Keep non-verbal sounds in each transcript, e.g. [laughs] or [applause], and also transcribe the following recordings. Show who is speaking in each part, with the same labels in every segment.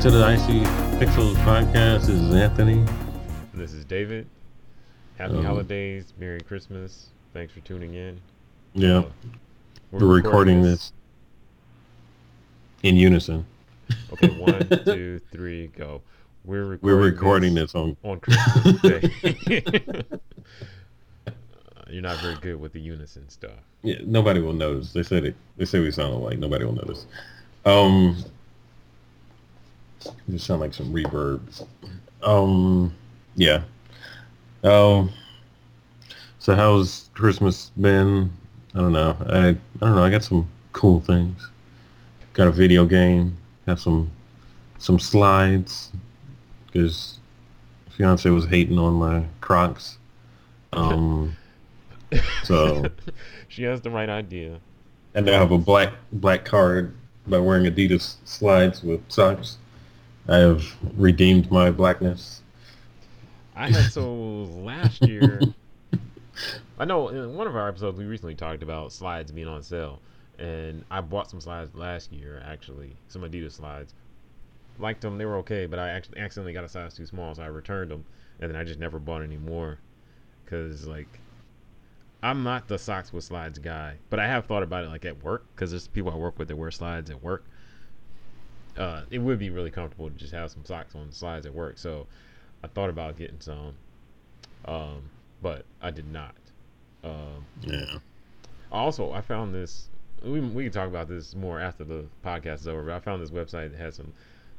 Speaker 1: Back to the Icy Pixels podcast. This is Anthony.
Speaker 2: This is David. Happy
Speaker 1: Um,
Speaker 2: holidays, Merry Christmas. Thanks for tuning in.
Speaker 1: Yeah,
Speaker 2: Uh,
Speaker 1: we're, recording this in unison.
Speaker 2: Okay, one, [laughs] two, three, go. We're recording.
Speaker 1: We're recording this on.
Speaker 2: on Christmas [laughs] Day. Uh, [laughs] You're not very good with the unison stuff.
Speaker 1: Yeah, nobody will notice. They said it. They say we sound alike. Nobody will notice. Um, you sound like some reverb. Um, yeah. Oh, so how's Christmas been? I don't know. I I don't know. I got some cool things. Got a video game. Got some some slides because fiance was hating on my Crocs. Um, [laughs] so
Speaker 2: she has the right idea.
Speaker 1: and I have a black black card by wearing Adidas slides with socks. I have redeemed my blackness.
Speaker 2: I had so last year. I know in one of our episodes we recently talked about slides being on sale, and I bought some slides last year actually, some Adidas slides. Liked them, they were okay, but I actually accidentally got a size too small, so I returned them, and then I just never bought any more, cause like. I'm not the socks with slides guy, but I have thought about it like at work because there's people I work with that wear slides at work. Uh, it would be really comfortable to just have some socks on the slides at work. So I thought about getting some, um, but I did not. Um,
Speaker 1: Yeah.
Speaker 2: also, I found this. We we can talk about this more after the podcast is over. But I found this website that has some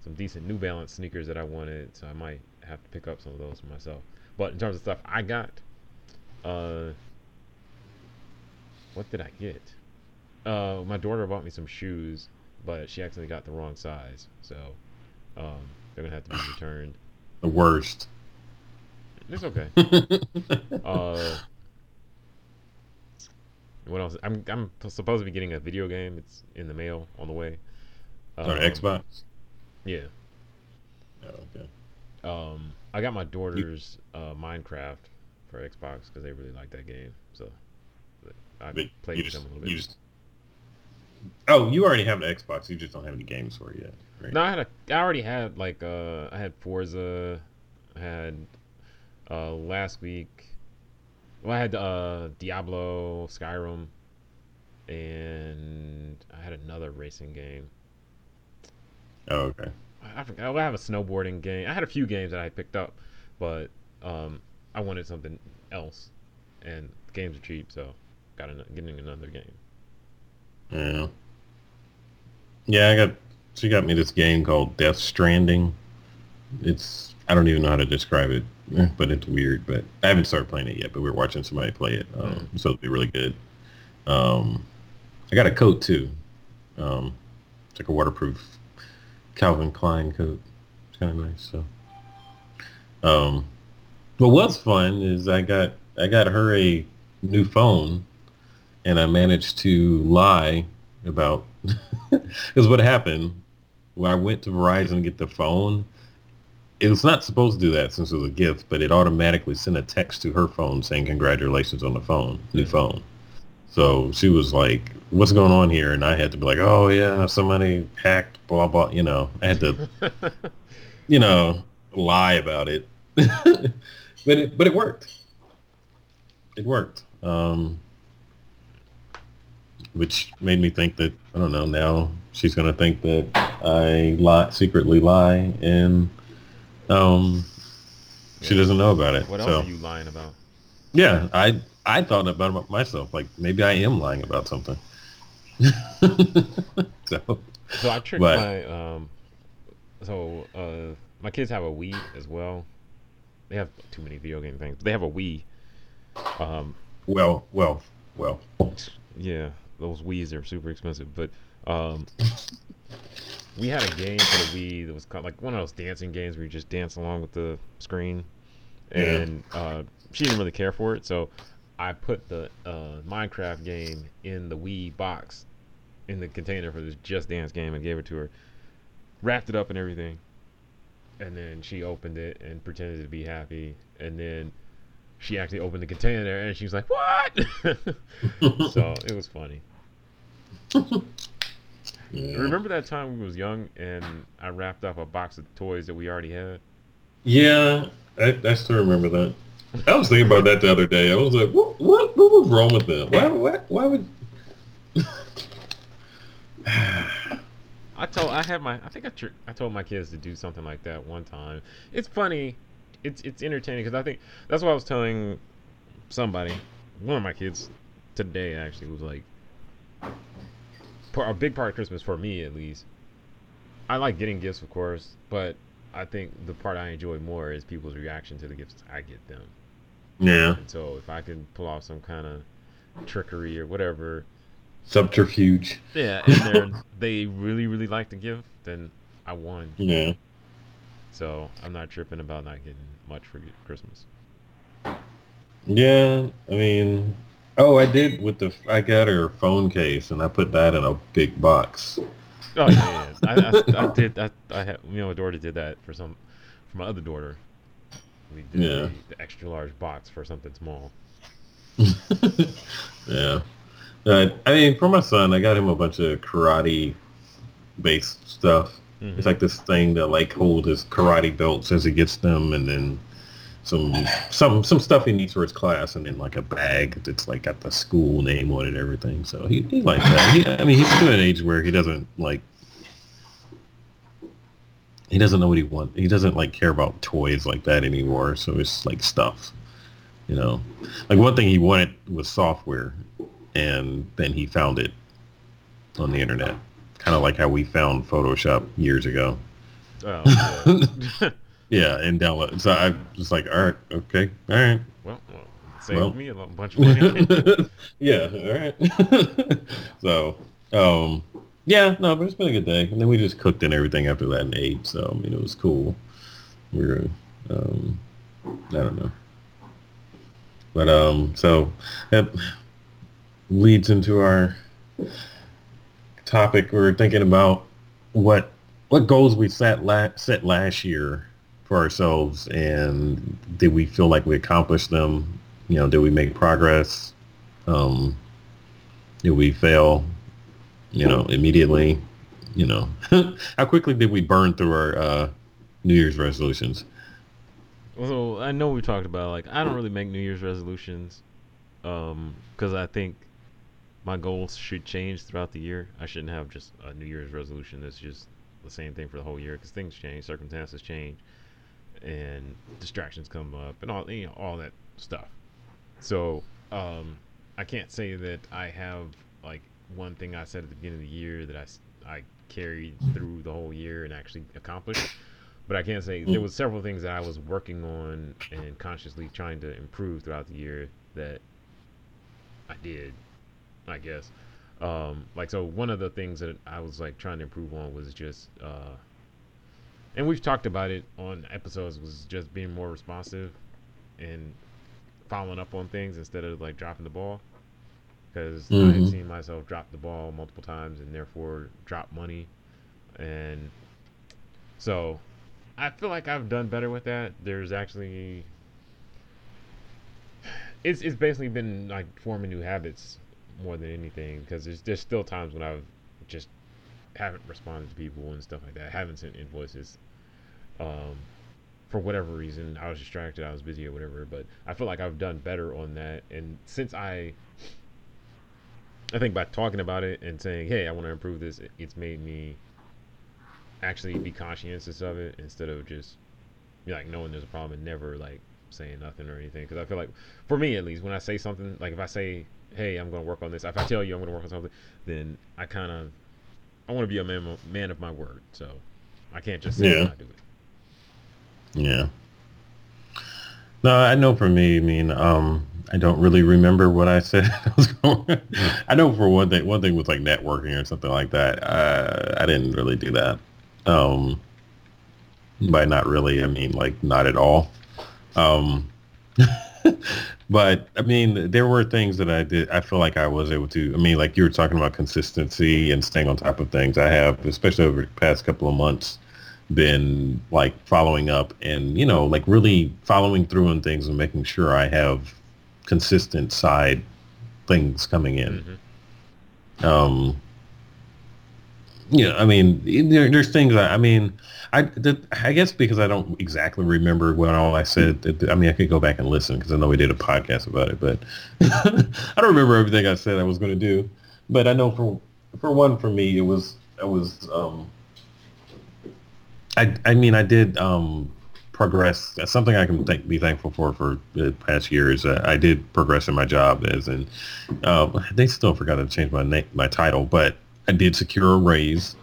Speaker 2: some decent New Balance sneakers that I wanted, so I might have to pick up some of those for myself. But in terms of stuff I got, uh, what did I get? Uh, my daughter bought me some shoes, but she accidentally got the wrong size, so um, they're gonna have to be [sighs] returned.
Speaker 1: The worst.
Speaker 2: It's okay. [laughs] Uh, what else? I'm I'm supposed to be getting a video game. It's in the mail on the way. Um,
Speaker 1: Xbox.
Speaker 2: Yeah.
Speaker 1: Oh, okay.
Speaker 2: Um, I got my daughter's uh, Minecraft for Xbox because they really like that game. So I
Speaker 1: But
Speaker 2: played
Speaker 1: you
Speaker 2: with
Speaker 1: just,
Speaker 2: them a little
Speaker 1: you
Speaker 2: bit.
Speaker 1: just. Oh, you already have an Xbox. You just don't have any games for it yet, right?
Speaker 2: No, I had a. I already had like uh, I had Forza, I had uh last week. Well, I had uh Diablo, Skyrim, and I had another racing game.
Speaker 1: Oh, okay.
Speaker 2: I, I forgot. I have a snowboarding game. I had a few games that I picked up, but um, I wanted something else, and games are cheap, so got an, getting another game.
Speaker 1: Yeah. Yeah, I got. She got me this game called Death Stranding. It's. I don't even know how to describe it, [laughs] but it's weird. But I haven't started playing it yet. But we are watching somebody play it, um, so it'll be really good. Um, I got a coat too. Um, it's like a waterproof Calvin Klein coat. It's kind of nice. So, um, what was fun is I got I got her a new phone, and I managed to lie about [laughs] because what happened when I went to Verizon to get the phone. It was not supposed to do that since it was a gift, but it automatically sent a text to her phone saying congratulations on the phone, new phone. So she was like, "What's going on here?" And I had to be like, "Oh yeah, somebody hacked, blah blah." You know, I had to, [laughs] you know, lie about it, [laughs] but it but it worked. It worked, um, which made me think that I don't know. Now she's gonna think that I lie, secretly lie, and um, she doesn't know about it.
Speaker 2: What
Speaker 1: so.
Speaker 2: else are you lying about?
Speaker 1: Yeah, I I thought about it myself. Like maybe I am lying about something. [laughs] so
Speaker 2: So I tricked
Speaker 1: But-
Speaker 2: my um. So uh, my kids have a Wii as well. They have too many video game things. But they have a Wii. Um,
Speaker 1: well, well, well.
Speaker 2: yeah, those Wii's are super expensive. But um, we had a game for the Wii that was called, like one of those dancing games where you just dance along with the screen,
Speaker 1: Yeah.
Speaker 2: and uh, she didn't really care for it. So I put the uh, Minecraft game in the Wii box, in the container for this Just Dance game, and gave it to her. Wrapped it up and everything, and then she opened it and pretended to be happy, and then she actually opened the container and she was like, "What?" [laughs] so it was funny.
Speaker 1: Yeah.
Speaker 2: Remember that time we was young and I wrapped up a box of toys that we already had?
Speaker 1: Yeah, I, I still remember that. I was thinking about that the other day. I was like, what, what, what was wrong with them? Why, why, why would... [sighs]
Speaker 2: I told I had my I think I tr- I told my kids to do something like that one time. It's funny, it's it's entertaining because I think that's what I was telling somebody, one of my kids today actually was like, a big part of Christmas for me at least. I like getting gifts, of course, but I think the part I enjoy more is people's reaction to the gifts I get them.
Speaker 1: Yeah.
Speaker 2: And so if I can pull off some kind of trickery or whatever,
Speaker 1: Subterfuge.
Speaker 2: yeah, and [laughs] they really really like the gift, then I won.
Speaker 1: Yeah.
Speaker 2: So I'm not tripping about not getting much for Christmas.
Speaker 1: Yeah, I mean, oh, I did with the, I got her phone case and I put that in a big box.
Speaker 2: Oh yeah, yeah. [laughs] I, I, I did. I, I had, you know, my daughter did that for some, for my other daughter. We did
Speaker 1: Yeah.
Speaker 2: the, the extra large box for something small. [laughs]
Speaker 1: yeah. Uh, I mean, for my son, I got him a bunch of karate based stuff.
Speaker 2: Mhm.
Speaker 1: It's like this thing that like hold his karate belts as he gets them, and then some some some stuff he needs for his class, and then like a bag that's like got the school name on it and everything. So he, he likes that. He, I mean, he's to an age where he doesn't like he doesn't know what he wants. He doesn't like care about toys like that anymore. So it's like stuff, you know. Like one thing he wanted was software, and then he found it on the internet. Kind of like how we found Photoshop years ago.
Speaker 2: Oh, yeah. [laughs]
Speaker 1: Yeah, and download. So I was like, all right, okay, all right.
Speaker 2: well, well, saved
Speaker 1: Well.
Speaker 2: me a bunch of money. [laughs]
Speaker 1: yeah, all right. [laughs] so, um, yeah, no, but it's been a good day. And then we just cooked and everything after that and ate. So, I mean, it was cool. We were, um, I don't know. But, um, so that leads into our topic. We are thinking about what, what goals we set, la- set last year for ourselves and did we feel like we accomplished them? You know, did we make progress? Um, did we fail? You know, immediately? You know, [laughs] how quickly did we burn through our uh, New Year's resolutions?
Speaker 2: So I know we talked about like I don't really make New Year's resolutions, um, because I think my goals should change throughout the year. I shouldn't have just a New Year's resolution that's just the same thing for the whole year because things change, circumstances change, and distractions come up, and all you know all that stuff. So um, I can't say that I have like one thing I said at the beginning of the year that I I carried through the whole year and actually accomplished. But I can't say there was several things that I was working on and consciously trying to improve throughout the year that I did, I guess. Um, like so, one of the things that I was like trying to improve on was just, uh, and we've talked about it on episodes, was just being more responsive and following up on things instead of like dropping the ball. Because I had
Speaker 1: Mhm.
Speaker 2: seen myself drop the ball multiple times and therefore drop money, and so I feel like I've done better with that. There's actually it's it's basically been like forming new habits more than anything because there's there's still times when I've just haven't responded to people and stuff like that. haven't sent invoices. Um, for whatever reason, I was distracted, I was busy or whatever. But I feel like I've done better on that. And since I, I think by talking about it and saying, "Hey, I want to improve this," it's made me actually be conscientious of it instead of just like knowing there's a problem and never like saying nothing or anything. Because I feel like, for me at least, when I say something, like if I say, "Hey, I'm going to work on this," if I tell you I'm going to work on something, then I kind of I want to be a man man of my word. So I can't just say
Speaker 1: Yeah.
Speaker 2: and not do it.
Speaker 1: Yeah. No, I know for me, I mean, um, I don't really remember what I said. [laughs] I. I know for one thing, one thing was like networking or something like that. Uh, I didn't really do that. Um, by not really, I mean like not at all. Um, [laughs] but I mean, there were things that I did. I feel like I was able to. I mean, like you were talking about consistency and staying on top of things. I have, especially over the past couple of months, been like following up and you know like really following through on things and making sure I have consistent side things coming in.
Speaker 2: Mhm.
Speaker 1: Um, yeah, I mean, there, there's things. I, I mean, I, I guess because I don't exactly remember what all I said. I mean, I could go back and listen because I know we did a podcast about it, but [laughs] I don't remember everything I said I was going to do. But I know for for one, for me, it was I was. Um, I I mean, I did um, progress. That's something I can be thankful for for the past years. Uh, I did progress in my job, as in uh, they still forgot to change my name, my title, but I did secure a raise.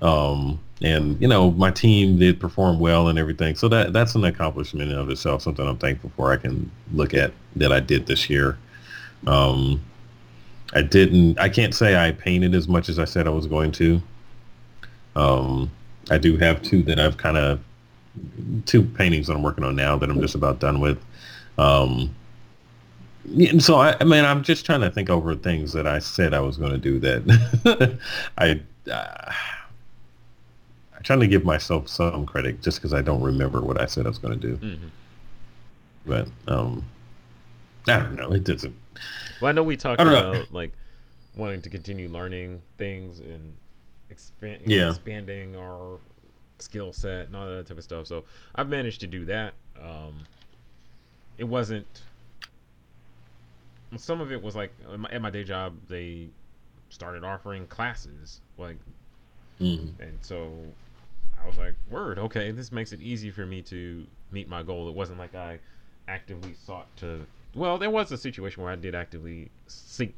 Speaker 1: Um, and you know my team did perform well and everything. So that that's an accomplishment in of itself something i'm thankful for i can look at that i did this year. Um, i didn't i can't say i painted as much as i said i was going to. Um, i do have two that i've kind of two paintings that i'm working on now that i'm just about done with. Um, so I, I mean i'm just trying to think over things that i said i was going to do that [laughs] i uh, I'm trying to give myself some credit just because I don't remember what I said I was going to do. Mm-hmm. But um, I don't know. It doesn't.
Speaker 2: Well, I know we talked about know. like wanting to continue learning things and expand, yeah. expanding our skill set and all that type of stuff. So I've managed to do that. Um, it wasn't. Some of it was like at my day job, they started offering classes, like, mm-hmm. and so I was like, word, okay, this makes it easy for me to meet my goal. It wasn't like I actively sought to. Well, there was a situation where I did actively seek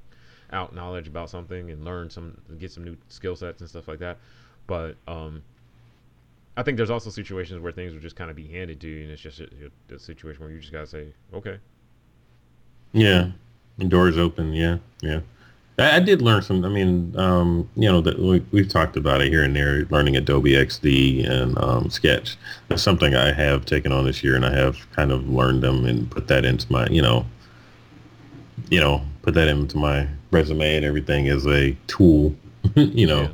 Speaker 2: out knowledge about something and learn some, get some new skill sets and stuff like that. But um, I think there's also situations where things will just kind of be handed to you, and it's just a, a situation where you just gotta say, okay.
Speaker 1: Yeah, doors open. Yeah, yeah. I, did learn some. I mean, um, you know, that we, we've talked about it here and there, learning Adobe XD and um, Sketch. That's something I have taken on this year, and I have kind of learned them and put that into my, you know, you know, put that into my resume and everything as a tool. [laughs] you know, yeah.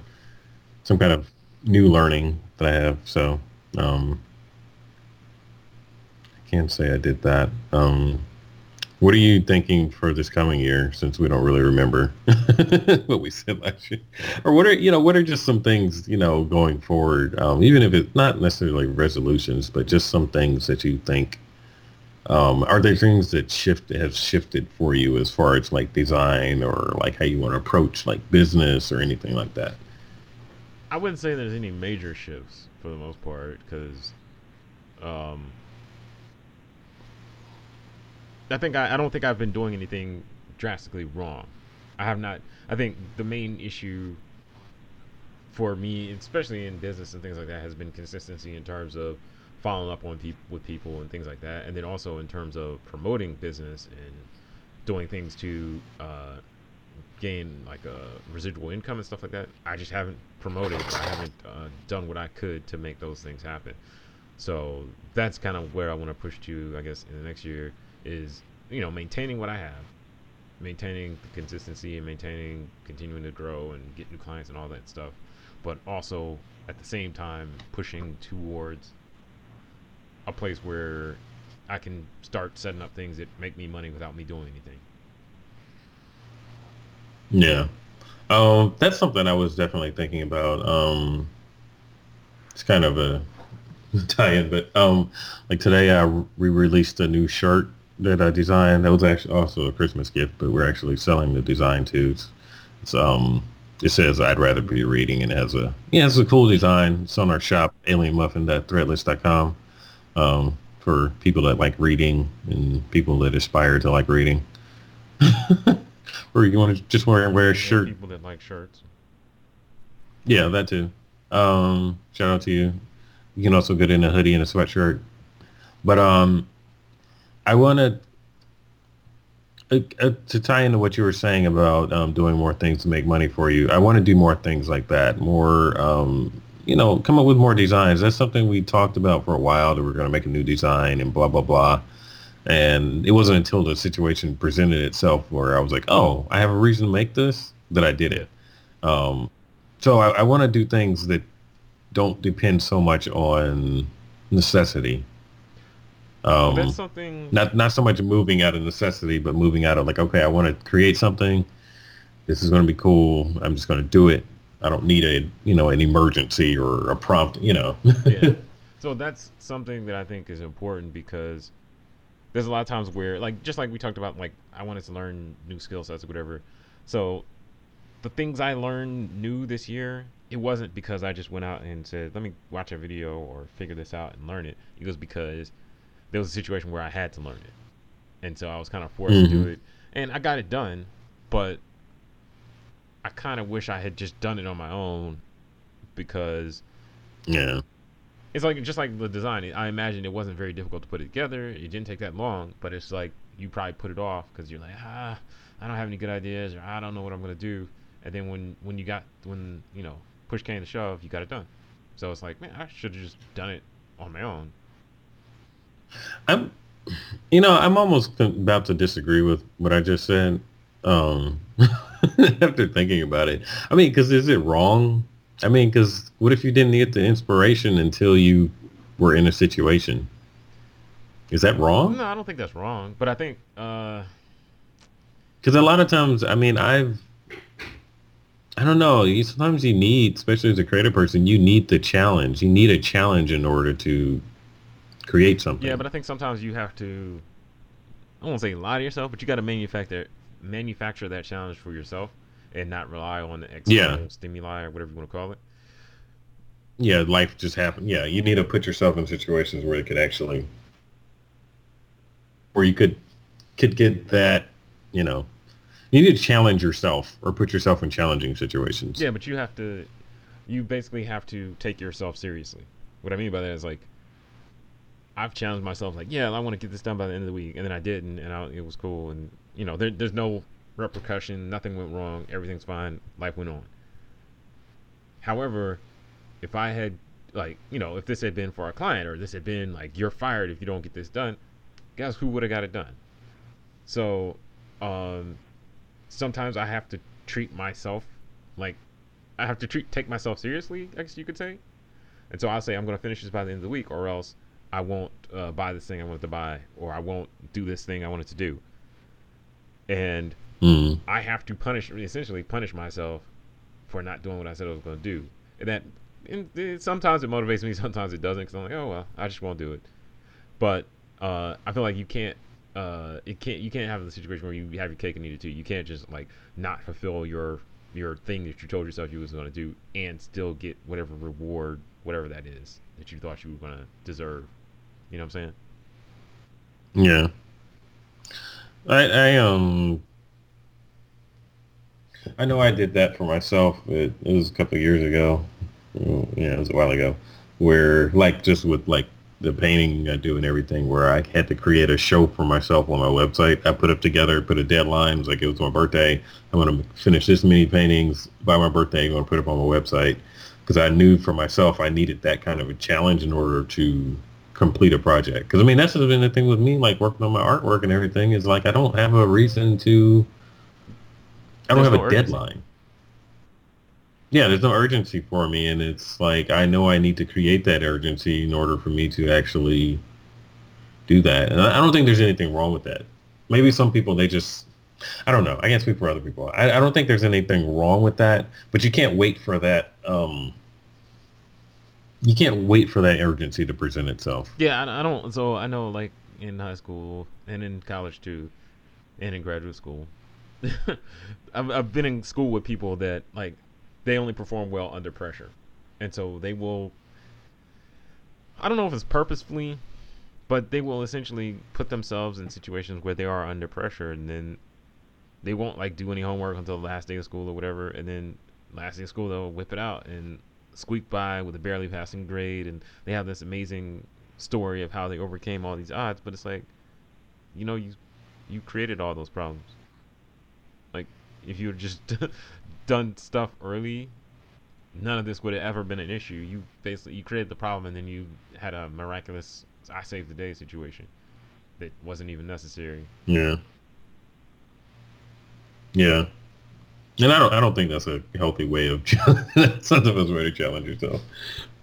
Speaker 1: some kind of new learning that I have. So um, I can't say I did that. Um, what are you thinking for this coming year since we don't really remember [laughs] what we said last year? Or what are, you know, what are just some things, you know, going forward, um, even if it's not necessarily resolutions, but just some things that you think, um, are there things that shift have shifted for you as far as like design or like how you want to approach like business or anything like that?
Speaker 2: I wouldn't say there's any major shifts for the most part because um, I think I, I don't think I've been doing anything drastically wrong. I have not. I think the main issue for me, especially in business and things like that, has been consistency in terms of following up on people with people and things like that, and then also in terms of promoting business and doing things to uh, gain like a residual income and stuff like that. I just haven't promoted. I haven't uh, done what I could to make those things happen. So that's kind of where I want to push to, I guess, in the next year is you know maintaining what I have, maintaining the consistency and maintaining continuing to grow and get new clients and all that stuff, but also at the same time pushing towards a place where I can start setting up things that make me money without me doing anything.
Speaker 1: Yeah. Um, that's something I was definitely thinking about. Um, it's kind of a [laughs] tie-in, but um, like today I re-released a new shirt that I designed. That was actually also a Christmas gift, but we're actually selling the design too. It's, um it says I'd rather be reading and it has a yeah, it's a cool design. It's on our shop, alienmuffin.threadless.com. Um, for people that like reading and people that aspire to like reading. [laughs] or you want to just wear wear a shirt.
Speaker 2: People that like shirts.
Speaker 1: Yeah, that too. Um, shout out to you. You can also get in a hoodie and a sweatshirt. But um, I want to uh, uh, to tie into what you were saying about um, doing more things to make money for you. I want to do more things like that. More, um, you know, come up with more designs. That's something we talked about for a while. That we're going to make a new design and blah blah blah. And it wasn't until the situation presented itself where I was like, oh, I have a reason to make this that I did it. Um, so I, I want to do things that don't depend so much on necessity um, that's something. Not not so much moving out of necessity, but moving out of like, okay, I want to create something. This is going to be cool. I'm just going to do it. I don't need a you know an emergency or a prompt. You know.
Speaker 2: yeah. [laughs] So that's something that I think is important because there's a lot of times where like just like we talked about like I wanted to learn new skill sets or whatever. So the things I learned new this year, it wasn't because I just went out and said, "Let me watch a video or figure this out and learn it." It was because there was a situation where I had to learn it, and so I was kind of forced mm-hmm. to do mm-hmm. it, and I got it done. But I kind of wish I had just done it on my own because
Speaker 1: yeah
Speaker 2: it's like just like the design i imagine it wasn't very difficult to put it together it didn't take that long but it's like you probably put it off because you're like ah i don't have any good ideas or i don't know what i'm going to do and then when when you got when you know push came to shove you got it done so it's like man i should have just done it on my own
Speaker 1: i'm you know i'm almost about to disagree with what i just said um [laughs] after thinking about it. I mean, because is it wrong? I mean, because what if you didn't get the inspiration until you were in a situation? Is that wrong?
Speaker 2: No, I don't think that's wrong. But I think because
Speaker 1: uh... a lot of times, I mean, I've I don't know. You, Sometimes you need, especially as a creative person, you need the challenge. You need a challenge in order to create something.
Speaker 2: Yeah, but I think sometimes you have to. I won't say lie to yourself, but you got to manufacture manufacture that challenge for yourself and not rely on the external yeah. stimuli or whatever you want to call it.
Speaker 1: Yeah, life just happened. Yeah, you need to put yourself in situations where it could actually, where you could, could get that, you know, you need to challenge yourself or put yourself in challenging situations.
Speaker 2: Yeah, but you have to, you basically have to take yourself seriously. What I mean by that is like, I've challenged myself, like, yeah, I want to get this done by the end of the week, and then I didn't, and I, it was cool, and you know, there, there's no repercussion, nothing went wrong, everything's fine, life went on. However, if I had like, you know, if this had been for a client or this had been like you're fired if you don't get this done, guess who would have got it done? So, um sometimes I have to treat myself like I have to treat take myself seriously, I guess you could say. And so I'll say I'm going to finish this by the end of the week or else I won't uh, buy this thing I wanted to buy or I won't do this thing I wanted to do and mm. I have to punish, essentially punish myself for not doing what I said I was going to do. And that and it, sometimes it motivates me, [laughs] sometimes it doesn't, because I'm like, oh well, I just won't do it. But uh, I feel like you can't, uh, it can't, you can't have the situation where you have your cake and eat it too. You can't just like not fulfill your your thing that you told yourself you was going to do and still get whatever reward, whatever that is that you thought you were going to deserve. You know what I'm
Speaker 1: saying? Yeah. I, I um I know I did that for myself. It, it was a couple years ago. Yeah, it was a while ago. Where like just with like the painting I do and everything, where I had to create a show for myself on my website. I put it together, put a deadline. It was like it was my birthday. I'm gonna finish this many paintings by my birthday. I'm gonna put it up on my website because I knew for myself I needed that kind of a challenge in order to complete a project. Because I mean, that's been the thing with me, like working on my artwork and everything, is like I don't have a reason to. I don't there's have no a urgency. deadline. Yeah, there's no urgency for me, and it's like I know I need to create that urgency in order for me to actually do that. And I don't think there's anything wrong with that. Maybe some people they just I don't know. I can't speak for other people. I, I don't think there's anything wrong with that, but you can't wait for that um, you can't wait for that urgency to present itself.
Speaker 2: Yeah, I, I don't. So I know, like in high school and in college too, and in graduate school, [laughs] I've I've been in school with people that like they only perform well under pressure, and so they will. I don't know if it's purposefully, but they will essentially put themselves in situations where they are under pressure, and then they won't like do any homework until the last day of school or whatever, and then last day of school they'll whip it out and squeak by with a barely passing grade, and they have this amazing story of how they overcame all these odds. But it's like, you know, you you created all those problems. Like, if you had just [laughs] done stuff early, none of this would have ever been an issue. You basically you created the problem, and then you had a miraculous "I saved the day" situation that wasn't even necessary.
Speaker 1: Yeah. Yeah. And I don't, I don't think that's a healthy way of. [laughs] that's not the best way to challenge yourself,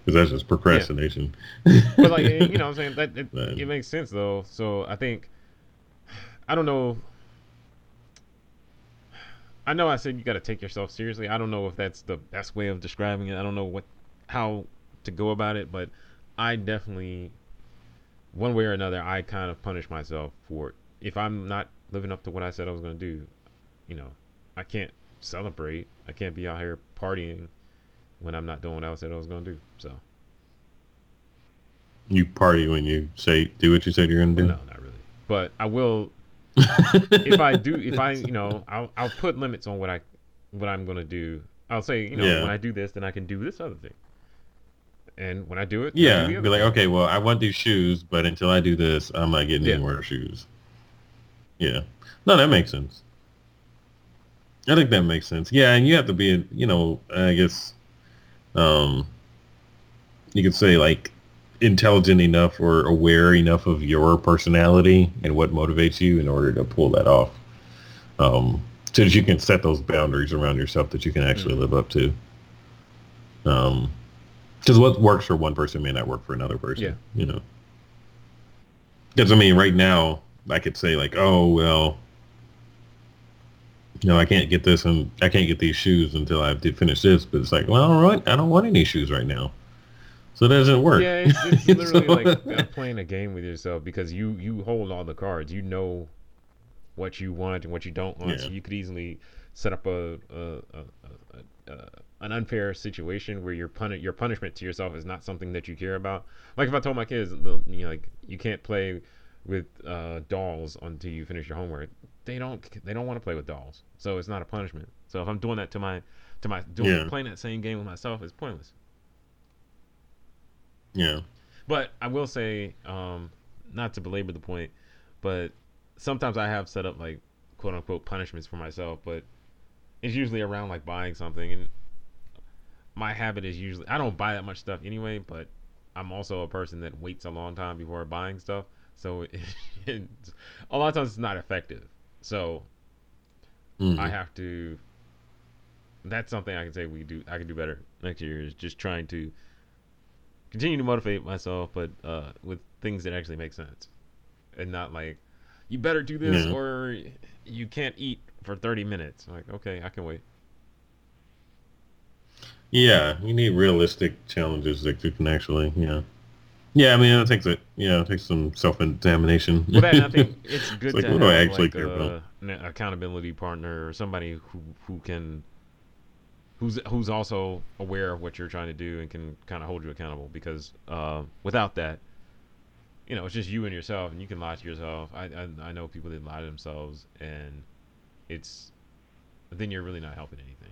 Speaker 1: because that's just procrastination.
Speaker 2: Yeah. but like you know, what I'm saying that it, [laughs] it makes sense though. So I think, I don't know. I know I said you got to take yourself seriously. I don't know if that's the best way of describing it. I don't know what how to go about it, but I definitely one way or another I kind of punish myself for if I'm not living up to what I said I was going to do. You know, I can't celebrate. I can't be out here partying when I'm not doing what I said I was going to do. So
Speaker 1: you party when you say do what you said you're going to do.
Speaker 2: no, not really. But I will [laughs] if I do, if I, you know, I'll, I'll put limits on what I, what I'm gonna do. I'll say, you know,
Speaker 1: Yeah.
Speaker 2: when I do this, then I can do this other thing. And when I do it,
Speaker 1: Yeah,
Speaker 2: do
Speaker 1: be like, okay, well, I want these shoes, but until I do this, I'm not getting
Speaker 2: Yeah.
Speaker 1: any more shoes. Yeah, no, that makes sense. I think that makes sense. Yeah, and you have to be, you know, I guess, um, you could say like intelligent enough or aware enough of your personality and what motivates you in order to pull that off. Um, so that you can set those boundaries around yourself that you can actually
Speaker 2: Mm.
Speaker 1: live up to. Um, because what works for one person may not work for another person.
Speaker 2: Yeah.
Speaker 1: You know. Because I mean, right now I could say like, oh well, you know, I can't get this and I can't get these shoes until I did finish this. But it's like, well, all right, I don't want any shoes right now, so it doesn't work.
Speaker 2: Yeah, it's, it's [laughs] literally
Speaker 1: So-
Speaker 2: like uh, [laughs] playing a game with yourself because you you hold all the cards. You know what you want and what you don't want. So you could easily set up a, a, a, a, an unfair situation where your puni- your punishment to yourself is not something that you care about. Like if I told my kids, you know, like you can't play with uh, dolls until you finish your homework. They don't they don't want to play with dolls, so it's not a punishment. So if I'm doing that to my to my doing
Speaker 1: Yeah.
Speaker 2: playing that same game with myself, it's pointless.
Speaker 1: yeah,
Speaker 2: But I will say, um, not to belabor the point, but sometimes I have set up like quote unquote punishments for myself, but it's usually around like buying something and my habit is usually I don't buy that much stuff anyway, but I'm also a person that waits a long time before buying stuff. So it, [laughs] it's, a lot of times it's not effective. So
Speaker 1: Mhm.
Speaker 2: I have to. That's something I can say we do. I can do better next year. Is just trying to continue to motivate myself, but uh, with things that actually make sense, and not like you better do this
Speaker 1: Yeah.
Speaker 2: or you can't eat for thirty minutes. Like okay, I can wait.
Speaker 1: Yeah, you need realistic challenges that you can actually, yeah. Yeah, I mean, it takes it, yeah, it takes some self-examination.
Speaker 2: Well, that I think [laughs] it's good
Speaker 1: like,
Speaker 2: to
Speaker 1: what
Speaker 2: have
Speaker 1: do I actually
Speaker 2: like a, an accountability partner or somebody who who can who's who's also aware of what you're trying to do and can kind of hold you accountable. Because uh, without that, you know, it's just you and yourself, and you can lie to yourself. I I, I know people that lie to themselves, and it's then you're really not helping anything.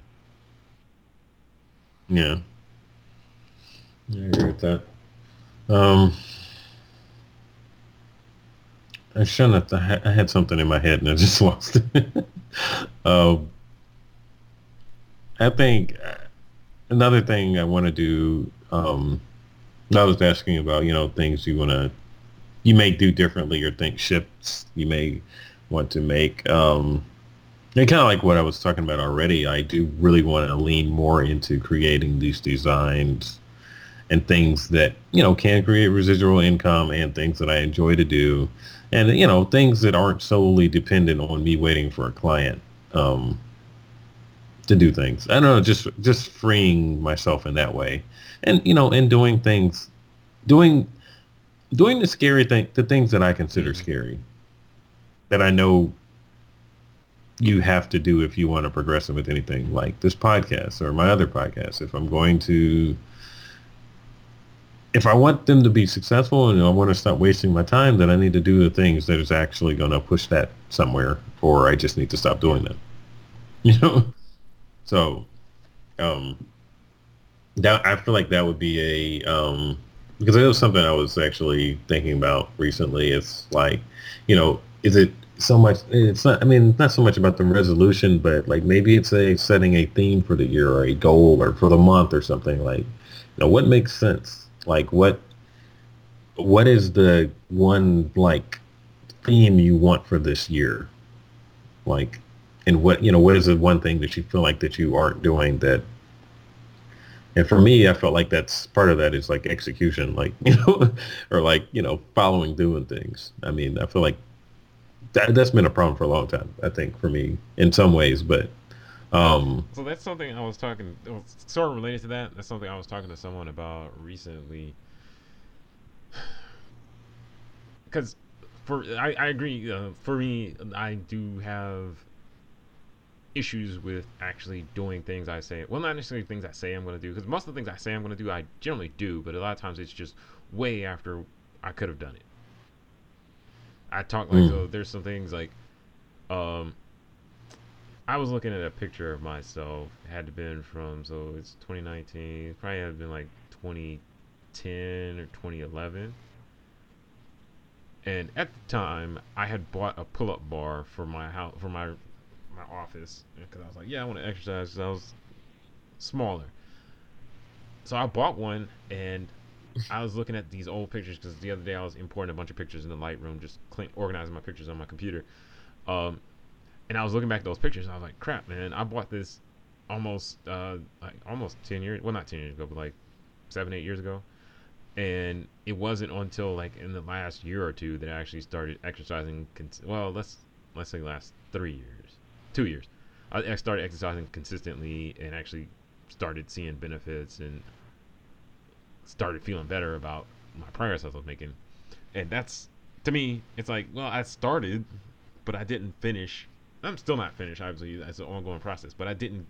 Speaker 1: Yeah, I agree with that. Um, I shouldn't have, I had- something in my head and I just [laughs] lost it. um, I think uh, another thing I want to do, um, I was asking about, you know, things you want to, you may do differently or think shifts you may want to make. Um, and kind of like what I was talking about already, I do really want to lean more into creating these designs and things that, you know, can create residual income and things that I enjoy to do. And, you know, things that aren't solely dependent on me waiting for a client um, to do things. I don't know, just just freeing myself in that way. And, you know, and doing things, doing doing the scary thing, the things that I consider
Speaker 2: Mhm.
Speaker 1: scary, that I know you have to do if you want to progress with anything like this podcast or my other podcast. If I'm going to, if I want them to be successful and I want to stop wasting my time, then I need to do the things that is actually going to push that somewhere, or I just need to stop doing them. [laughs] You know, so um, that I feel like that would be a um, because it was something I was actually thinking about recently. It's like, you know, is it so much? It's not. I mean, not so much about the resolution, but like maybe it's a setting a theme for the year or a goal or for the month or something. Like, you know, what makes sense? Like, what what is the one like theme you want for this year? Like, and what you know, what is the one thing that you feel like that you aren't doing that and for me, I felt like that's part of that is like execution, like, [laughs] you know, or like, you know, following doing things. I mean, I feel like that, that's been a problem for a long time, I think, for me in some ways. But Um,
Speaker 2: so that's something I was talking, sort of related to that. That's something I was talking to someone about recently. [sighs] Because for I, I agree. Uh, for me, I do have issues with actually doing things I say. Well, not necessarily things I say I'm going to do, because most of the things I say I'm going to do, I generally do. But a lot of times it's just way after I could have done it. I talk like mm. so. There's some things like, um, I was looking at a picture of myself. It had to been from so it's 2019. Probably had been like 2010 or 2011. And at the time, I had bought a pull-up bar for my house for my my office because I was like, yeah, I want to exercise. Cause I was smaller, so I bought one, and [laughs] I was looking at these old pictures because the other day I was importing a bunch of pictures in the Lightroom, just clean, organizing my pictures on my computer. Um, and I was looking back at those pictures, and I was like, "Crap, man! I bought this almost uh, like almost ten years. Well, not ten years ago, but like seven, eight years ago." And it wasn't until like in the last year or two that I actually started exercising. Cons- well, let's let's say last three years, two years. I, started exercising consistently and actually started seeing benefits and started feeling better about my progress I was making. And that's to me, it's like, well, I started, but I didn't finish I'm still not finished. Obviously, it's an ongoing process, but I didn't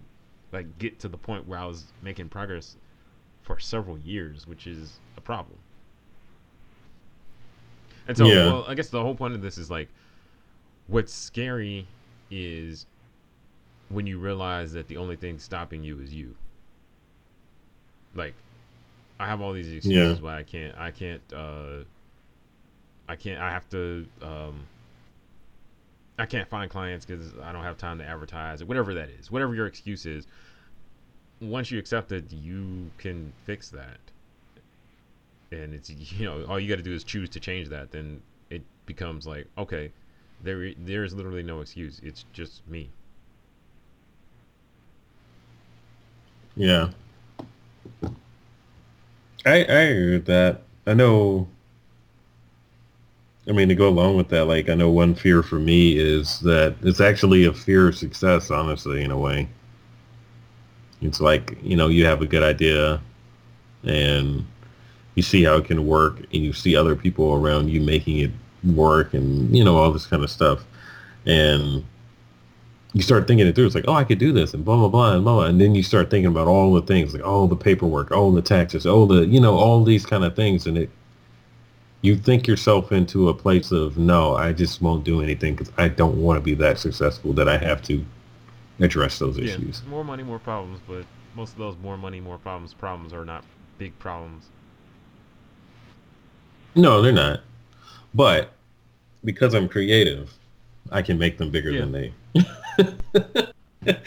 Speaker 2: like get to the point where I was making progress for several years, which is a problem. And so, yeah. well, I guess the whole point of this is like, what's scary is when you realize that the only thing stopping you is you. Like, I have all these excuses yeah. why I can't. I can't. uh I can't. I have to. um I can't find clients because I don't have time to advertise or whatever that is, whatever your excuse is. Once you accept it, you can fix that. And it's [laughs] you know all you got to do is choose to change that. Then it becomes like okay, there there is literally no excuse. It's just me.
Speaker 1: Yeah. I I agree with that. I know I mean, to go along with that, like I know one fear for me is that it's actually a fear of success, honestly, in a way. It's like, you know, you have a good idea and you see how it can work and you see other people around you making it work and, you know, all this kind of stuff. And you start thinking it through. It's like, oh, I could do this and blah, blah, blah, and blah, blah. And then you start thinking about all the things, like, oh, the paperwork, oh, the taxes, oh, the, you know, all these kind of things. And it you think yourself into a place of no, I just won't do anything because I don't want to be that successful that I have to address those yeah, issues.
Speaker 2: More money, more problems, but most of those more money, more problems problems are not big problems.
Speaker 1: No, they're not. But because I'm creative, I can make them bigger yeah. than they. [laughs]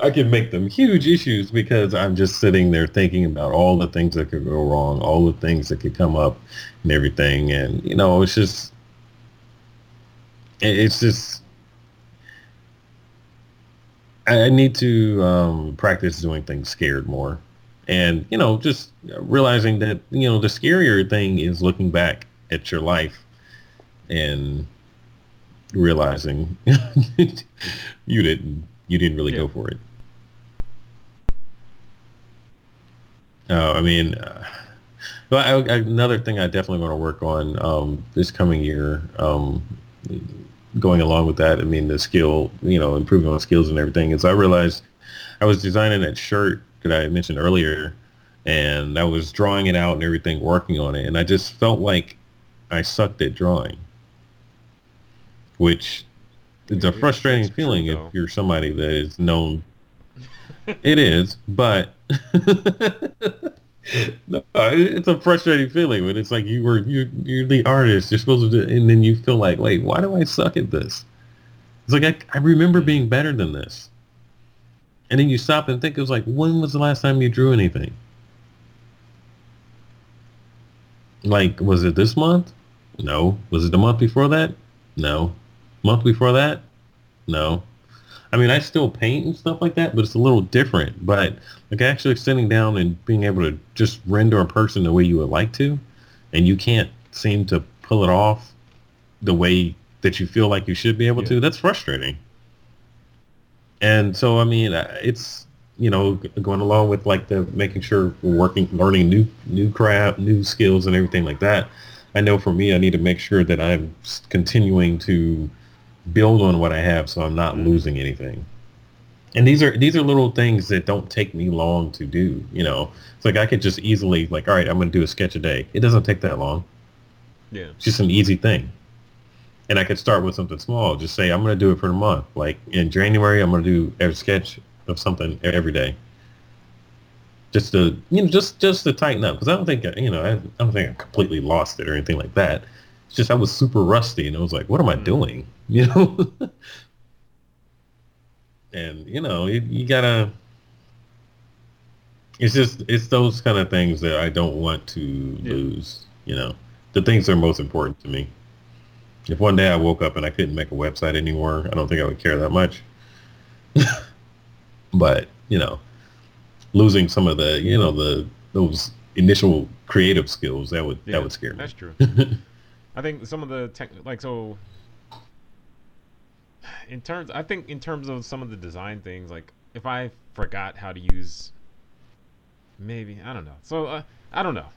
Speaker 1: I can make them huge issues because I'm just sitting there thinking about all the things that could go wrong, all the things that could come up and everything. And, you know, it's just, it's just, I need to um, practice doing things scared more. And, you know, just realizing that, you know, the scarier thing is looking back at your life and realizing [laughs] you didn't you didn't really yeah. go for it. No, I mean, uh, well, I, another thing I definitely want to work on um, this coming year, um, going along with that, I mean, the skill, you know, improving on skills and everything, is I realized I was designing that shirt that I mentioned earlier, and I was drawing it out and everything, working on it, and I just felt like I sucked at drawing, which it's a frustrating feeling if you're somebody that is known. it is, but [laughs] no, it's a frustrating feeling when it's like you were you you're the artist. You're supposed to, do, and then you feel like, wait, why do I suck at this? It's like I, I remember being better than this, and then you stop and think it was like, when was the last time you drew anything? Like, was it this month? No. Was it the month before that? No. Month before that? No. I mean, I still paint and stuff like that, but it's a little different. But like actually sitting down and being able to just render a person the way you would like to, and you can't seem to pull it off the way that you feel like you should be able yeah. to, that's frustrating. and so I mean, uh, it's you know going along with like the making sure we're working, learning new new craft, new skills, and everything like that. I know for me, I need to make sure that I'm continuing to build on what I have, so I'm not mm-hmm. losing anything. And these are these are little things that don't take me long to do. You know, it's like I could just easily like, all right, I'm going to do a sketch a day. It doesn't take that long.
Speaker 2: Yeah.
Speaker 1: It's just an easy thing. And I could start with something small. Just say I'm going to do it for the month. Like in January, I'm going to do every sketch of something every day. Just to you know, just just to tighten up because I don't think you know I, I don't think I completely lost it or anything like that. It's just I was super rusty and I was like, what am I mm-hmm. doing? [laughs] You know. and you know you, you gotta it's just it's those kind of things that i don't want to
Speaker 2: Yeah.
Speaker 1: lose you know the things that are most important to me if one day i woke up and i couldn't make a website anymore i don't think i would care that much [laughs] but you know losing some of the you know the those initial creative skills that would
Speaker 2: Yeah,
Speaker 1: that would scare me
Speaker 2: That's true. [laughs] I think some of the tech, like so, in terms, I think in terms of some of the design things, like if I forgot how to use, maybe I don't know. So uh, I don't know.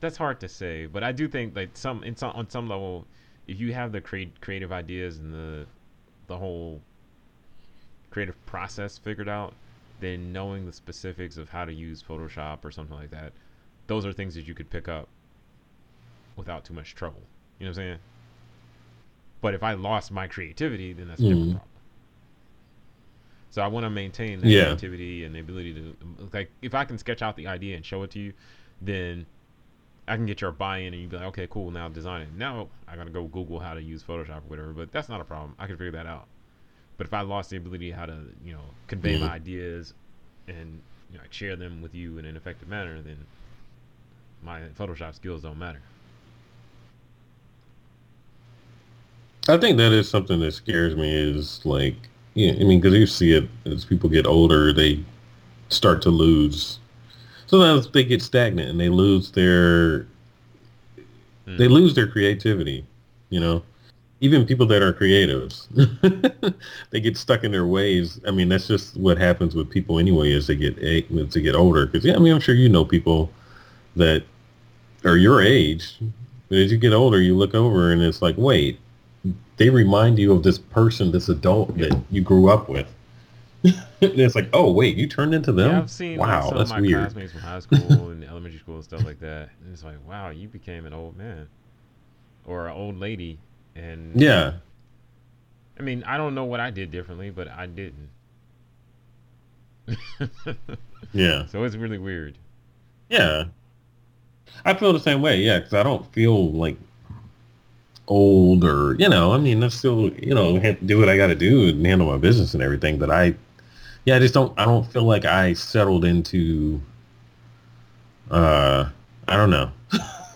Speaker 2: That's hard to say, but I do think like some, in some on some level, if you have the create creative ideas and the the whole creative process figured out, then knowing the specifics of how to use Photoshop or something like that, those are things that you could pick up without too much trouble. You know what I'm saying? But if I lost my creativity, then that's a different
Speaker 1: Mhm.
Speaker 2: problem. So I want to maintain that
Speaker 1: Yeah.
Speaker 2: creativity and the ability to like if I can sketch out the idea and show it to you, then I can get your buy-in and you'd be like, okay, cool, now design it. Now I gotta go Google how to use Photoshop or whatever, but that's not a problem. I can figure that out. But if I lost the ability how to, you know, convey my
Speaker 1: Mhm.
Speaker 2: ideas and you know, like share them with you in an effective manner, then my Photoshop skills don't matter.
Speaker 1: I think that is something that scares me is like, yeah, I mean, because you see it as people get older, they start to lose. Sometimes they get stagnant and they lose their
Speaker 2: Mm.
Speaker 1: they lose their creativity. You know, even people that are creatives, [laughs] they get stuck in their ways. I mean, that's just what happens with people anyway as they get as they get older. Because yeah, I mean, I'm sure you know people that are your age, but as you get older, you look over and it's like, wait, they remind you of this person, this adult that you grew up with. [laughs] it's like, oh wait, you turned into them.
Speaker 2: Yeah, I've seen like,
Speaker 1: wow,
Speaker 2: some
Speaker 1: that's
Speaker 2: of my
Speaker 1: weird.
Speaker 2: classmates from high school and elementary school and stuff like that. And it's like, wow, you became an old man or an old lady. And
Speaker 1: Yeah,
Speaker 2: I mean, I don't know what I did differently, but I didn't. [laughs]
Speaker 1: yeah,
Speaker 2: so it's really weird.
Speaker 1: yeah. I feel the same way. Yeah, because I don't feel like old or you know. I mean, I still you know do what I got to do and handle my business and everything. But I, yeah, I just don't. I don't feel like I settled into. Uh, I don't know.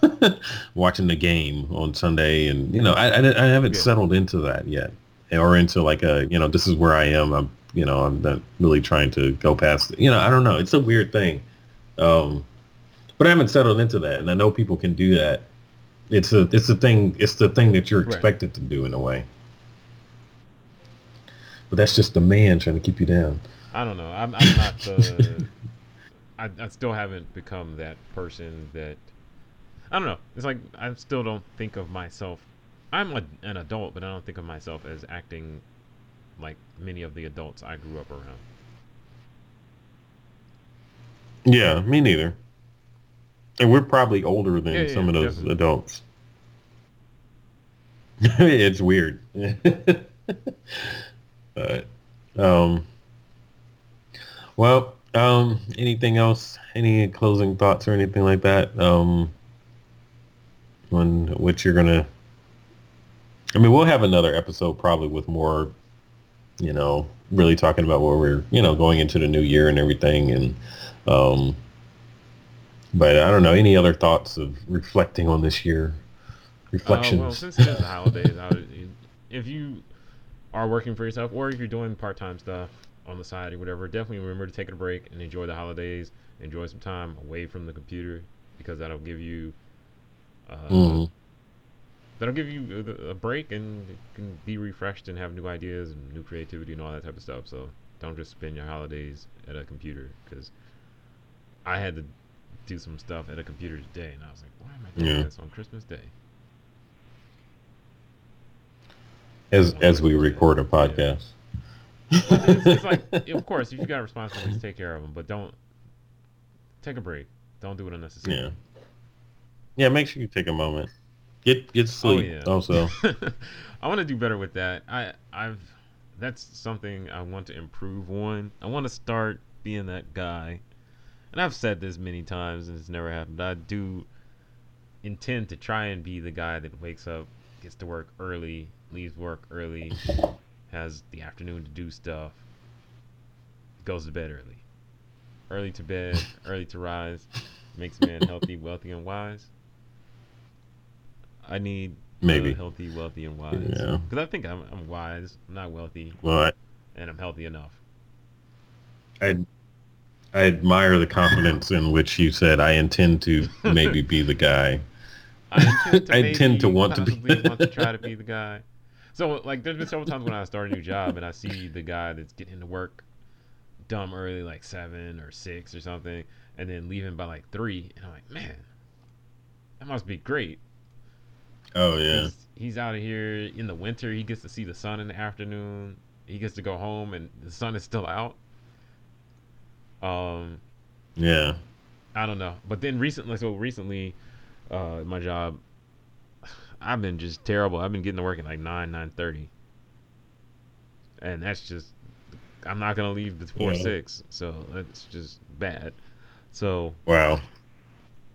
Speaker 1: [laughs] watching the game on Sunday, and you know, I I, I haven't
Speaker 2: Yeah.
Speaker 1: settled into that yet, or into like a you know, this is where I am. I'm you know, I'm not really trying to go past. You know, I don't know. It's a weird thing, um, but I haven't settled into that, and I know people can do that. It's a it's a thing. It's the thing that you're
Speaker 2: Right.
Speaker 1: expected to do in a way. But that's just the man trying to keep you down.
Speaker 2: I don't know. I'm, I'm not the. Uh, [laughs] I, I still haven't become that person that. I don't know. It's like I still don't think of myself. I'm a, an adult, but I don't think of myself as acting like many of the adults I grew up around.
Speaker 1: Yeah, me neither. And we're probably older than
Speaker 2: Yeah, yeah,
Speaker 1: some of those
Speaker 2: definitely.
Speaker 1: adults. [laughs] it's weird. [laughs] but um well, um anything else? Any closing thoughts or anything like that? Um on what you're gonna I mean we'll have another episode probably with more, you know, really talking about where we're, you know, going into the new year and everything and um but I don't know. Any other thoughts of reflecting on this year? Reflections.
Speaker 2: Uh, well, since it is the holidays, I would, if you are working for yourself or if you're doing part-time stuff on the side or whatever, definitely remember to take a break and enjoy the holidays. Enjoy some time away from the computer because that'll give you uh,
Speaker 1: Mhm.
Speaker 2: that'll give you a, a break and can be refreshed and have new ideas and new creativity and all that type of stuff. So don't just spend your holidays at a computer because I had to do some stuff at a computer today, and I was like, why am I doing
Speaker 1: Yeah.
Speaker 2: this on Christmas Day?
Speaker 1: As as we record a podcast.
Speaker 2: it's, it's like, [laughs] of course, if you've got responsibilities, take care of them, but don't take a break. Don't do it unnecessarily.
Speaker 1: Yeah. Yeah, make sure you take a moment. Get get oh, sleep
Speaker 2: yeah.
Speaker 1: also. [laughs]
Speaker 2: I want to do better with that. I I've that's something I want to improve on. I want to start being that guy. And I've said this many times and it's never happened. I do intend to try and be the guy that wakes up, gets to work early, leaves work early, [laughs] has the afternoon to do stuff, goes to bed early. Early to bed, [laughs] early to rise, makes man healthy, [laughs] wealthy, and wise. I need
Speaker 1: Maybe.
Speaker 2: uh, healthy, wealthy, and wise.
Speaker 1: Yeah.
Speaker 2: Because I think I'm, I'm wise. I'm not wealthy,
Speaker 1: Well, I,
Speaker 2: and I'm healthy enough.
Speaker 1: I I admire the confidence in which you said I intend to maybe be the guy. [laughs]
Speaker 2: I intend to, [laughs]
Speaker 1: I
Speaker 2: maybe
Speaker 1: tend to want to be-
Speaker 2: want to [laughs] try to be the guy. So like, there's been several times when I start a new job and I see the guy that's getting into work dumb early, like seven or six or something, and then leaving by like three, and I'm like, man, that must be great.
Speaker 1: Oh yeah.
Speaker 2: He's out of here in the winter. He gets to see the sun in the afternoon. He gets to go home and the sun is still out. Um,
Speaker 1: Yeah.
Speaker 2: I don't know. But then recently, so recently, uh, my job, I've been just terrible. I've been getting to work at like nine, nine thirty, and that's just. I'm not gonna leave before
Speaker 1: Yeah.
Speaker 2: six, so that's just bad. So
Speaker 1: Wow.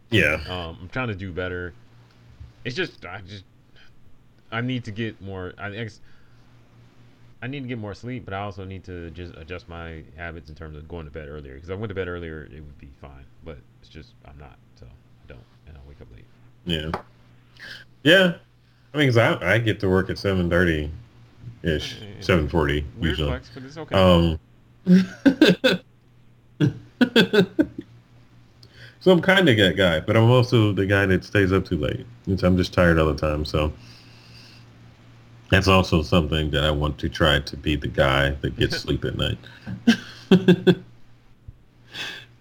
Speaker 1: Yeah.
Speaker 2: um, I'm trying to do better. It's just I just I need to get more. I ex, I need to get more sleep, but I also need to just adjust my habits in terms of going to bed earlier. Because I went to bed earlier, it would be fine, but it's just I'm not, so I don't, and I wake up late.
Speaker 1: Yeah. Yeah. I mean, 'cause I, I get to work at 7.30 ish,
Speaker 2: Yeah.
Speaker 1: 7.40
Speaker 2: Weird
Speaker 1: usually.
Speaker 2: flex, but it's okay.
Speaker 1: Um, [laughs] so I'm kind of that guy, but I'm also the guy that stays up too late. It's- I'm just tired all the time. So that's also something that I want to try to be the guy that gets [laughs] sleep at night. [laughs]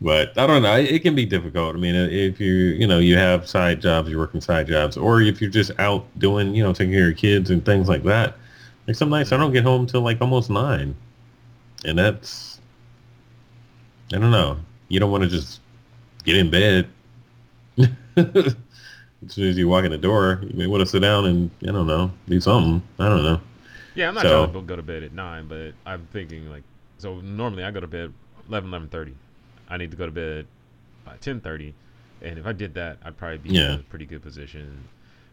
Speaker 1: but I don't know. It, can be difficult. I mean, uh, if you you know you have side jobs, you're working side jobs, or if you're just out doing you know taking care of your kids and things like that. Like some nights I don't get home till like almost nine, and that's I don't know. You don't want to just get in bed. [laughs] as soon as you walk in the door, you may want to sit down and I don't know do something. I don't know.
Speaker 2: yeah, I'm not
Speaker 1: so-
Speaker 2: trying to go to bed at nine, but I'm thinking like, so normally I go to bed 11, 11.30. I need to go to bed by 10.30, and if I did that, I'd probably be
Speaker 1: Yeah.
Speaker 2: in a pretty good position.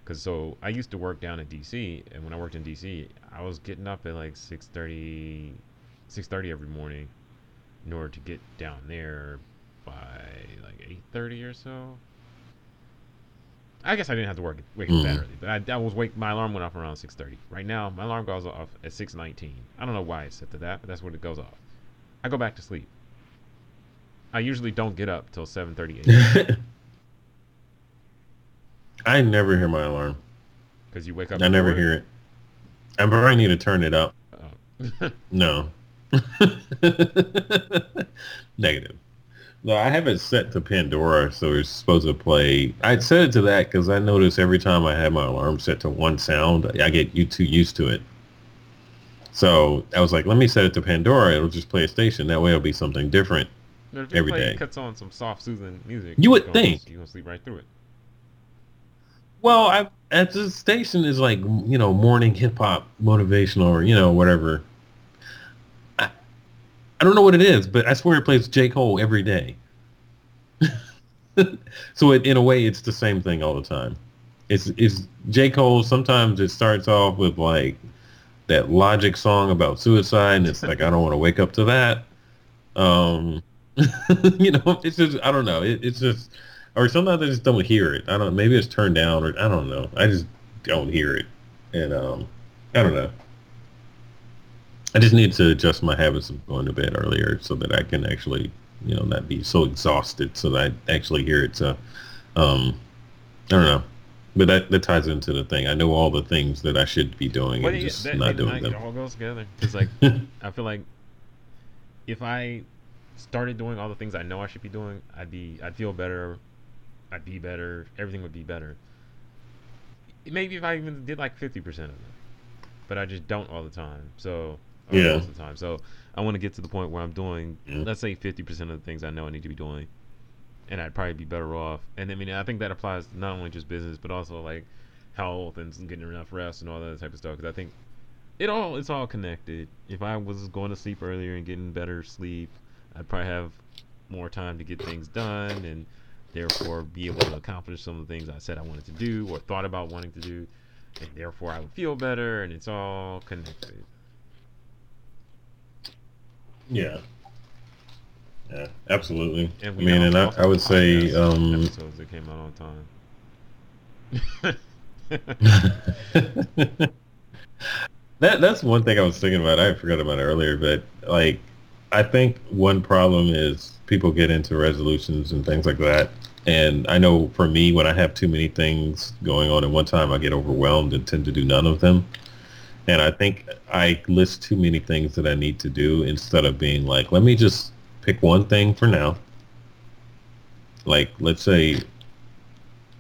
Speaker 2: Because so I used to work down in DC, and when I worked in DC, I was getting up at like 6.30, 6.30 every morning in order to get down there by like 8.30 or so. I guess I didn't have to work wake up that
Speaker 1: Mhm.
Speaker 2: early, but I, I was wake. My alarm went off around 6:30. Right now, my alarm goes off at 6:19. I don't know why it's set to that, but that's when it goes off. I go back to sleep. I usually don't get up till 7:38 [laughs]
Speaker 1: I never hear my alarm.
Speaker 2: because you wake up.
Speaker 1: I never hear it. I probably need to turn it up.
Speaker 2: Oh. [laughs]
Speaker 1: No. [laughs] Negative. No, I have it set to Pandora, so it's supposed to play. I set it to that because I notice every time I have my alarm set to one sound, I get you too used to it. So I was like, let me set it to Pandora. It'll just play a station. That way it'll be something different.
Speaker 2: If
Speaker 1: Every
Speaker 2: play-
Speaker 1: day.
Speaker 2: cuts on some soft, soothing music.
Speaker 1: You would think.
Speaker 2: you're gonna sleep right through it.
Speaker 1: Well, I at the station is like you know morning hip hop motivational or you know whatever. I, don't know what it is, but I swear it plays J Cole every day. [laughs] so it, in a way, it's the same thing all the time. It's it's J Cole. Sometimes it starts off with like that Logic song about suicide, and it's like I don't want to wake up to that. Um, [laughs] you know, it's just I don't know. It, it's just or sometimes I just don't hear it. I don't. Maybe it's turned down, or I don't know. I just don't hear it, and um, I don't know. I just need to adjust my habits of going to bed earlier so that I can actually, you know, not be so exhausted so that I actually hear it. So, um, I don't know. But that, that ties into the thing. I know all the things that I should be doing
Speaker 2: But
Speaker 1: and
Speaker 2: yeah,
Speaker 1: just
Speaker 2: that,
Speaker 1: not doing them.
Speaker 2: It all goes together. [laughs] It's like I feel like if I started doing all the things I know I should be doing, I'd be I'd feel better. I'd be better. Everything would be better. Maybe if I even did like fifty percent of it, but I just don't all the time. So
Speaker 1: Yeah.
Speaker 2: most of the time. So I want to get to the point where I'm doing,
Speaker 1: Yeah.
Speaker 2: let's say, fifty percent of the things I know I need to be doing, and I'd probably be better off. And I mean, I think that applies not only just business, but also like health and getting enough rest and all that type of stuff. Because I think it all it's all connected. If I was going to sleep earlier and getting better sleep, I'd probably have more time to get things done and therefore be able to accomplish some of the things I said I wanted to do or thought about wanting to do. And therefore I would feel better and it's all connected.
Speaker 1: Yeah. Yeah, absolutely. I mean, and I, I would say, um,
Speaker 2: episodes that came out on time. [laughs]
Speaker 1: that that's one thing I was thinking about. I forgot about it earlier, but like, I think one problem is people get into resolutions and things like that. And I know for me, when I have too many things going on at one time, I get overwhelmed and tend to do none of them. And I think I list too many things that I need to do instead of being like, let me just pick one thing for now. Like, let's say,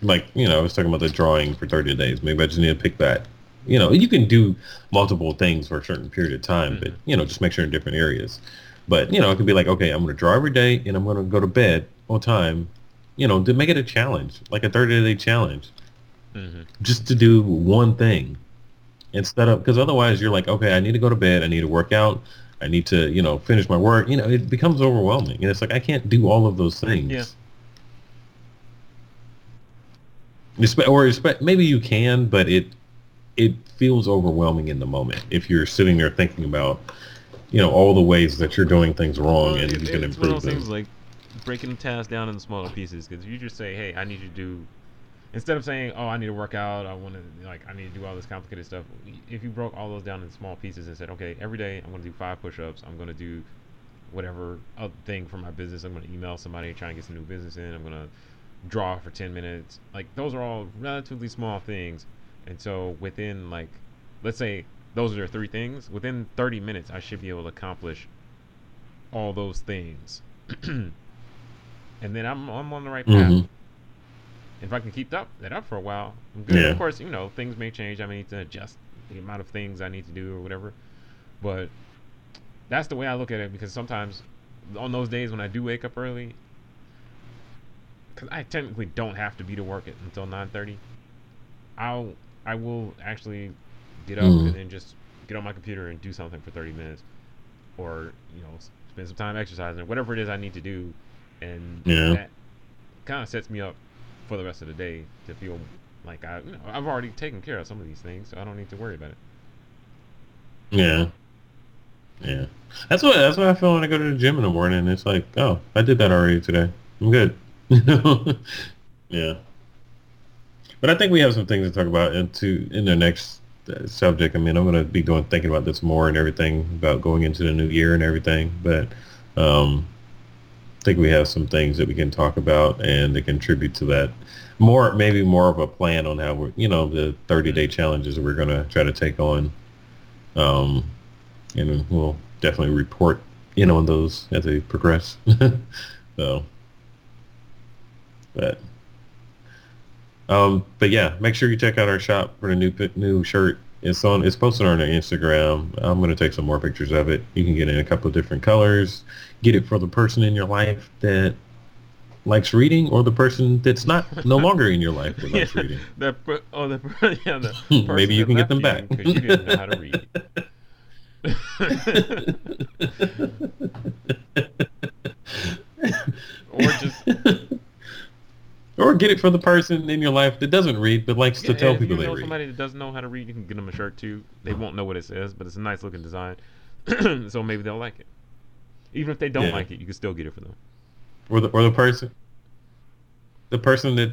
Speaker 1: like, you know, I was talking about the drawing for 30 days. Maybe I just need to pick that. You know, you can do multiple things for a certain period of time, but, you know, just make sure in different areas. But, you know, it could be like, okay, I'm going to draw every day and I'm going to go to bed on time, you know, to make it a challenge, like a 30 day challenge,
Speaker 2: hmm
Speaker 1: just to do one thing instead of, because otherwise you're like, okay, I need to go to bed. I need to work out. I need to, you know, finish my work. You know, it becomes overwhelming. And it's like, I can't do all of those things.
Speaker 2: Yeah.
Speaker 1: Or maybe you can, but it it feels overwhelming in the moment if you're sitting there thinking about, you know, all the ways that you're doing things wrong
Speaker 2: Well,
Speaker 1: and
Speaker 2: it-
Speaker 1: you can
Speaker 2: it's one of
Speaker 1: improve
Speaker 2: things like breaking the task down into smaller pieces because you just say, "Hey, I need you to do," instead of saying, "Oh, I need to work out. I want to like I need to do all this complicated stuff." If you broke all those down into small pieces and said, "Okay, every day I'm going to do five push-ups. I'm going to do whatever other thing for my business. I'm going to email somebody, try and get some new business in. I'm going to draw for 10 minutes." Like those are all relatively small things, and so within like, let's say those are three things. Within 30 minutes, I should be able to accomplish all those things. [clears throat] and then I'm I'm on the right path.
Speaker 1: Mhm.
Speaker 2: If I can keep up that up for a while, I'm good.
Speaker 1: Yeah.
Speaker 2: Of course, you know things may change. I may need to adjust the amount of things I need to do or whatever. But that's the way I look at it because sometimes on those days when I do wake up early, because I technically don't have to be to work it until 9:30. I'll I will actually get up
Speaker 1: Mhm.
Speaker 2: and then just get on my computer and do something for 30 minutes, or you know spend some time exercising or whatever it is I need to do, and
Speaker 1: Yeah.
Speaker 2: that kind of sets me up for the rest of the day to feel like I you know, I've already taken care of some of these things, so I don't need to worry about it.
Speaker 1: Yeah. Yeah. That's what that's what I feel when I go to the gym in the morning. It's like, oh, I did that already today. I'm good. [laughs] yeah. But I think we have some things to talk about into in the next uh, subject. I mean, I'm going to be doing thinking about this more and everything about going into the new year and everything. But um, think we have some things that we can talk about and to contribute to that. More, maybe more of a plan on how we're, you know, the 30 day challenges we're going to try to take on. Um, and we'll definitely report in on those as they progress. [laughs] so, but, um, but yeah, make sure you check out our shop for the new new shirt. It's on. It's posted on our Instagram. I'm gonna take some more pictures of it. You can get it in a couple of different colors. Get it for the person in your life that likes reading, or the person that's not no [laughs] longer in your life that likes reading.
Speaker 2: Per- oh the [laughs] yeah the hmm,
Speaker 1: Maybe you can get them back
Speaker 2: because you didn't know how to read. [laughs] or just
Speaker 1: or get it for the person in your life that doesn't read but likes to
Speaker 2: Yeah,
Speaker 1: tell
Speaker 2: if
Speaker 1: people
Speaker 2: you
Speaker 1: they read.
Speaker 2: somebody that doesn't know how to read, you can get them a shirt too. They won't know what it says, but it's a nice looking design, [clears throat] so maybe they'll like it. Even if they don't
Speaker 1: Yeah.
Speaker 2: like it, you can still get it for them.
Speaker 1: or the or the person the person that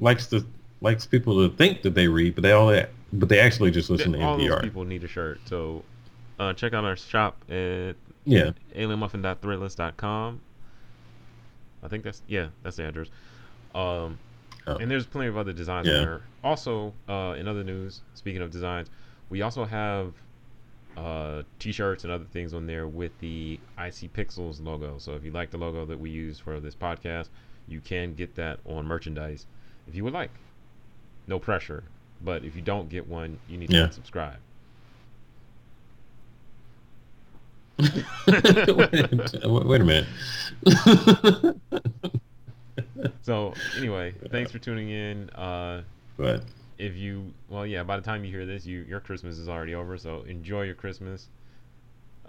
Speaker 1: likes to likes people to think that they read but they all that, but they actually just listen to
Speaker 2: All those
Speaker 1: NPR.
Speaker 2: people need a shirt, so uh, check out our shop at
Speaker 1: Yeah.
Speaker 2: alienmuffin.threadless.com. I think that's yeah, that's the address. Um,
Speaker 1: Oh.
Speaker 2: And there's plenty of other designs
Speaker 1: Yeah.
Speaker 2: there. Also, uh, in other news, speaking of designs, we also have uh, t-shirts and other things on there with the IC Pixels logo. So if you like the logo that we use for this podcast, you can get that on merchandise if you would like. No pressure, but if you don't get one, you need to
Speaker 1: Yeah.
Speaker 2: subscribe.
Speaker 1: wait, [laughs] wait a minute. [laughs]
Speaker 2: So anyway, thanks for tuning in. Uh,
Speaker 1: but
Speaker 2: if you well yeah by the time you hear this you your christmas is already over so enjoy your christmas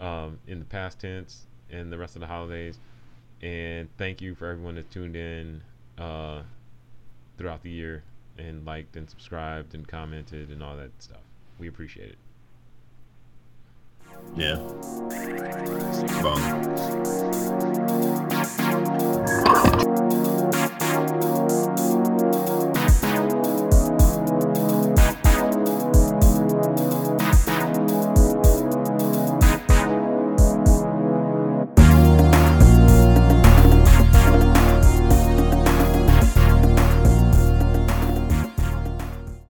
Speaker 2: um, in the past tense and the rest of the holidays. And thank you for everyone that tuned in uh, throughout the year and liked and subscribed and commented and all that stuff. We appreciate it.
Speaker 1: Yeah.